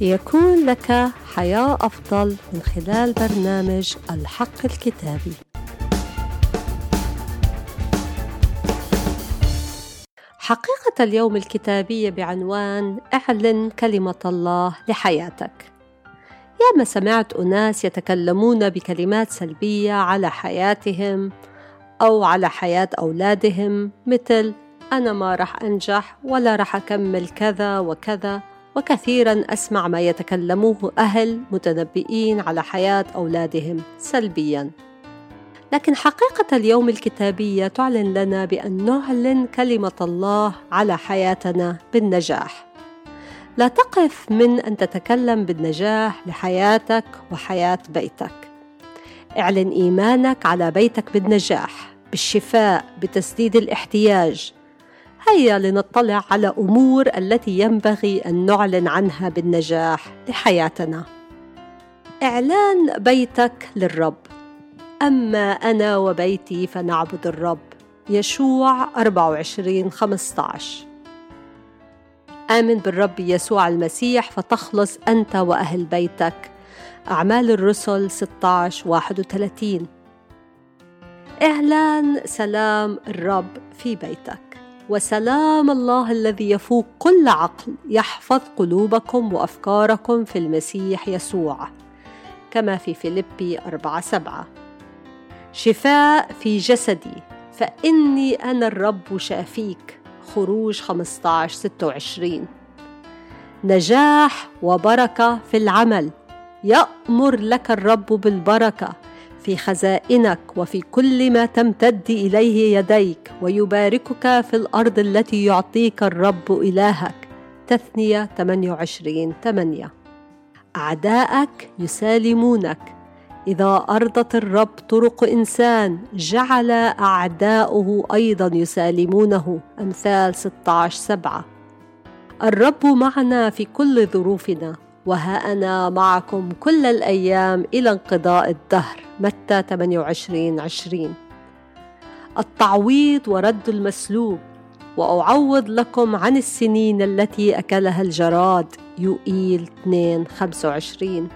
ليكون لك حياة أفضل من خلال برنامج الحق الكتابي. حقيقة اليوم الكتابية بعنوان اعلن كلمة الله لحياتك. ياما سمعت أناس يتكلمون بكلمات سلبية على حياتهم أو على حياة أولادهم مثل أنا ما رح أنجح ولا رح أكمل كذا وكذا وكثيرا أسمع ما يتكلموه أهل متنبئين على حياة أولادهم سلبيا. لكن حقيقة اليوم الكتابية تعلن لنا بأن نعلن كلمة الله على حياتنا بالنجاح. لا تقف من أن تتكلم بالنجاح لحياتك وحياة بيتك. اعلن إيمانك على بيتك بالنجاح بالشفاء بتسديد الاحتياج هيا لنطلع على أمور التي ينبغي أن نعلن عنها بالنجاح لحياتنا. إعلان بيتك للرب. أما أنا وبيتي فنعبد الرب. يشوع 24 15 آمن بالرب يسوع المسيح فتخلص أنت وأهل بيتك. أعمال الرسل 16 31 إعلان سلام الرب في بيتك. وسلام الله الذي يفوق كل عقل يحفظ قلوبكم وأفكاركم في المسيح يسوع. كما في فيليبي 4 7 شفاء في جسدي فإني أنا الرب شافيك. خروج 15 26 نجاح وبركة في العمل. يأمر لك الرب بالبركة. في خزائنك وفي كل ما تمتد إليه يديك ويباركك في الأرض التي يعطيك الرب إلهك. تثنية 28 8 أعداءك يسالمونك. إذا أرضت الرب طرق إنسان جعل أعداؤه أيضا يسالمونه. أمثال 16 7 الرب معنا في كل ظروفنا. وها أنا معكم كل الأيام إلى انقضاء الدهر. متى 28 20 التعويض ورد المسلوب وأعوض لكم عن السنين التي أكلها الجراد يوئيل 2 25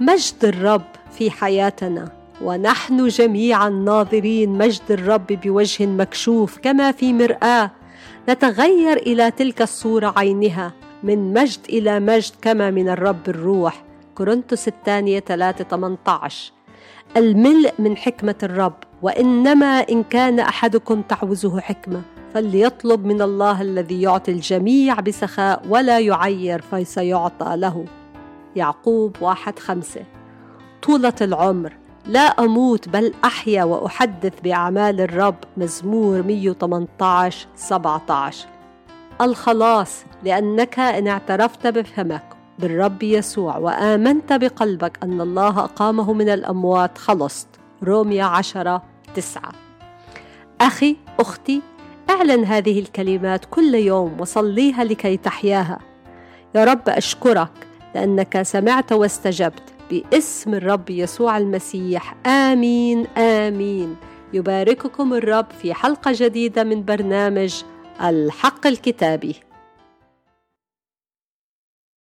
مجد الرب في حياتنا ونحن جميعا ناظرين مجد الرب بوجه مكشوف كما في مرآة. نتغير إلى تلك الصورة عينها من مجد إلى مجد كما من الرب الروح. كورنثوس الثانية 3 18 الملء من حكمة الرب وإنما إن كان أحدكم تعوزه حكمة فليطلب من الله الذي يعطي الجميع بسخاء ولا يعير فسيعطى له. يعقوب واحد خمسة. طولة العمر. لا أموت بل أحيا وأحدث بأعمال الرب. مزمور 118 17 الخلاص لأنك إن اعترفت بفمك بالرب يسوع وآمنت بقلبك أن الله أقامه من الأموات خلصت. روميا عشرة تسعة. أخي أختي اعلن هذه الكلمات كل يوم وصليها لكي تحياها. يا رب أشكرك لأنك سمعت واستجبت باسم الرب يسوع المسيح. آمين آمين. يبارككم الرب في حلقة جديدة من برنامج الحق الكتابي.